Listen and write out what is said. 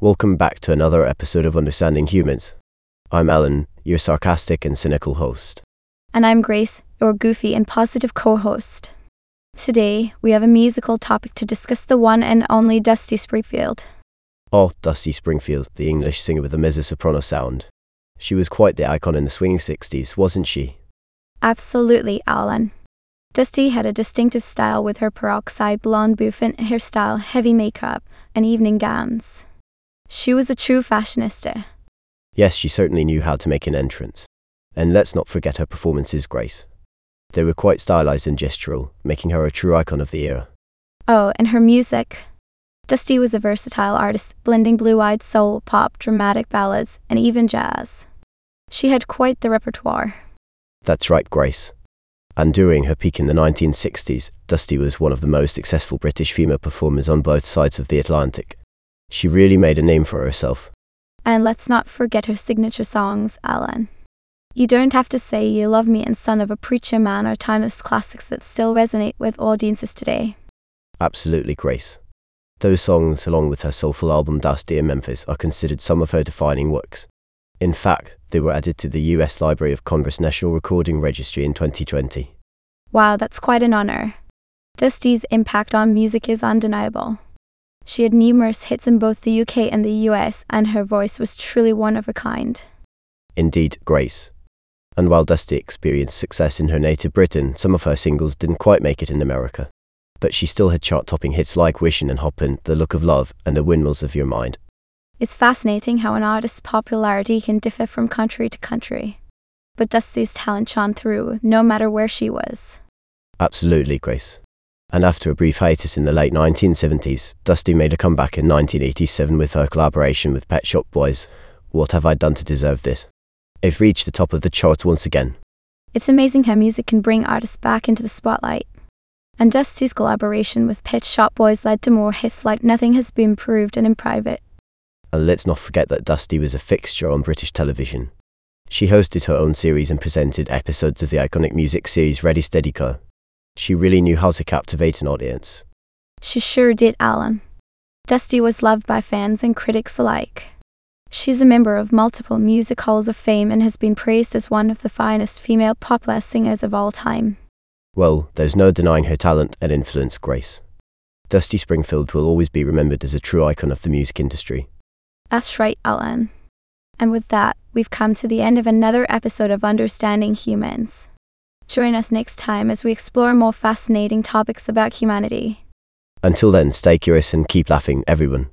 Welcome back to another episode of Understanding Humans. I'm Alan, your sarcastic and cynical host. And I'm Grace, your goofy and positive co host. Today, we have a musical topic to discuss the one and only Dusty Springfield. Oh, Dusty Springfield, the English singer with a mezzo soprano sound. She was quite the icon in the swinging 60s, wasn't she? Absolutely, Alan. Dusty had a distinctive style with her peroxide blonde bouffant hairstyle, heavy makeup, and evening gowns. She was a true fashionista. Yes, she certainly knew how to make an entrance. And let's not forget her performances, Grace. They were quite stylized and gestural, making her a true icon of the era. Oh, and her music. Dusty was a versatile artist, blending blue eyed soul, pop, dramatic ballads, and even jazz. She had quite the repertoire. That's right, Grace. And during her peak in the 1960s, Dusty was one of the most successful British female performers on both sides of the Atlantic. She really made a name for herself. And let's not forget her signature songs, Alan. You don't have to say You Love Me and Son of a Preacher Man are timeless classics that still resonate with audiences today. Absolutely, Grace. Those songs, along with her soulful album Dusty in Memphis, are considered some of her defining works. In fact, they were added to the US Library of Congress National Recording Registry in 2020. Wow, that's quite an honor. Dusty's impact on music is undeniable. She had numerous hits in both the UK and the US, and her voice was truly one of a kind. Indeed, Grace. And while Dusty experienced success in her native Britain, some of her singles didn't quite make it in America. But she still had chart topping hits like Wishin' and Hopin', The Look of Love, and The Windmills of Your Mind. It's fascinating how an artist's popularity can differ from country to country. But Dusty's talent shone through, no matter where she was. Absolutely, Grace. And after a brief hiatus in the late 1970s, Dusty made a comeback in 1987 with her collaboration with Pet Shop Boys. What have I done to deserve this? They've reached the top of the charts once again. It's amazing how music can bring artists back into the spotlight. And Dusty's collaboration with Pet Shop Boys led to more hits like Nothing Has Been Proved and In Private. And let's not forget that Dusty was a fixture on British television. She hosted her own series and presented episodes of the iconic music series Ready Steady Go. She really knew how to captivate an audience. She sure did, Alan. Dusty was loved by fans and critics alike. She's a member of multiple music halls of fame and has been praised as one of the finest female popular singers of all time. Well, there's no denying her talent and influence, Grace. Dusty Springfield will always be remembered as a true icon of the music industry. That's right, Alan. And with that, we've come to the end of another episode of Understanding Humans. Join us next time as we explore more fascinating topics about humanity. Until then, stay curious and keep laughing, everyone.